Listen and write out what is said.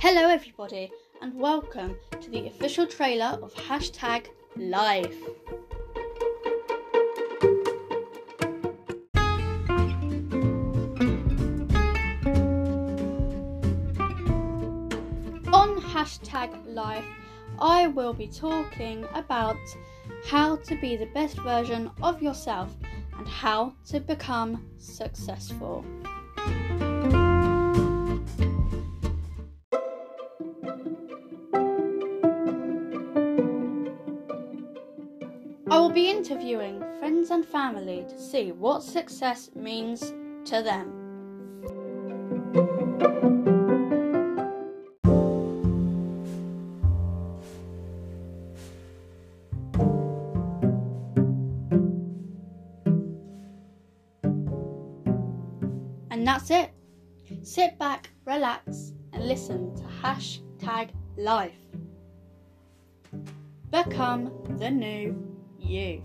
Hello, everybody, and welcome to the official trailer of hashtag Life. On hashtag Life, I will be talking about how to be the best version of yourself and how to become successful. I will be interviewing friends and family to see what success means to them. And that's it. Sit back, relax, and listen to hashtag life. Become the new you.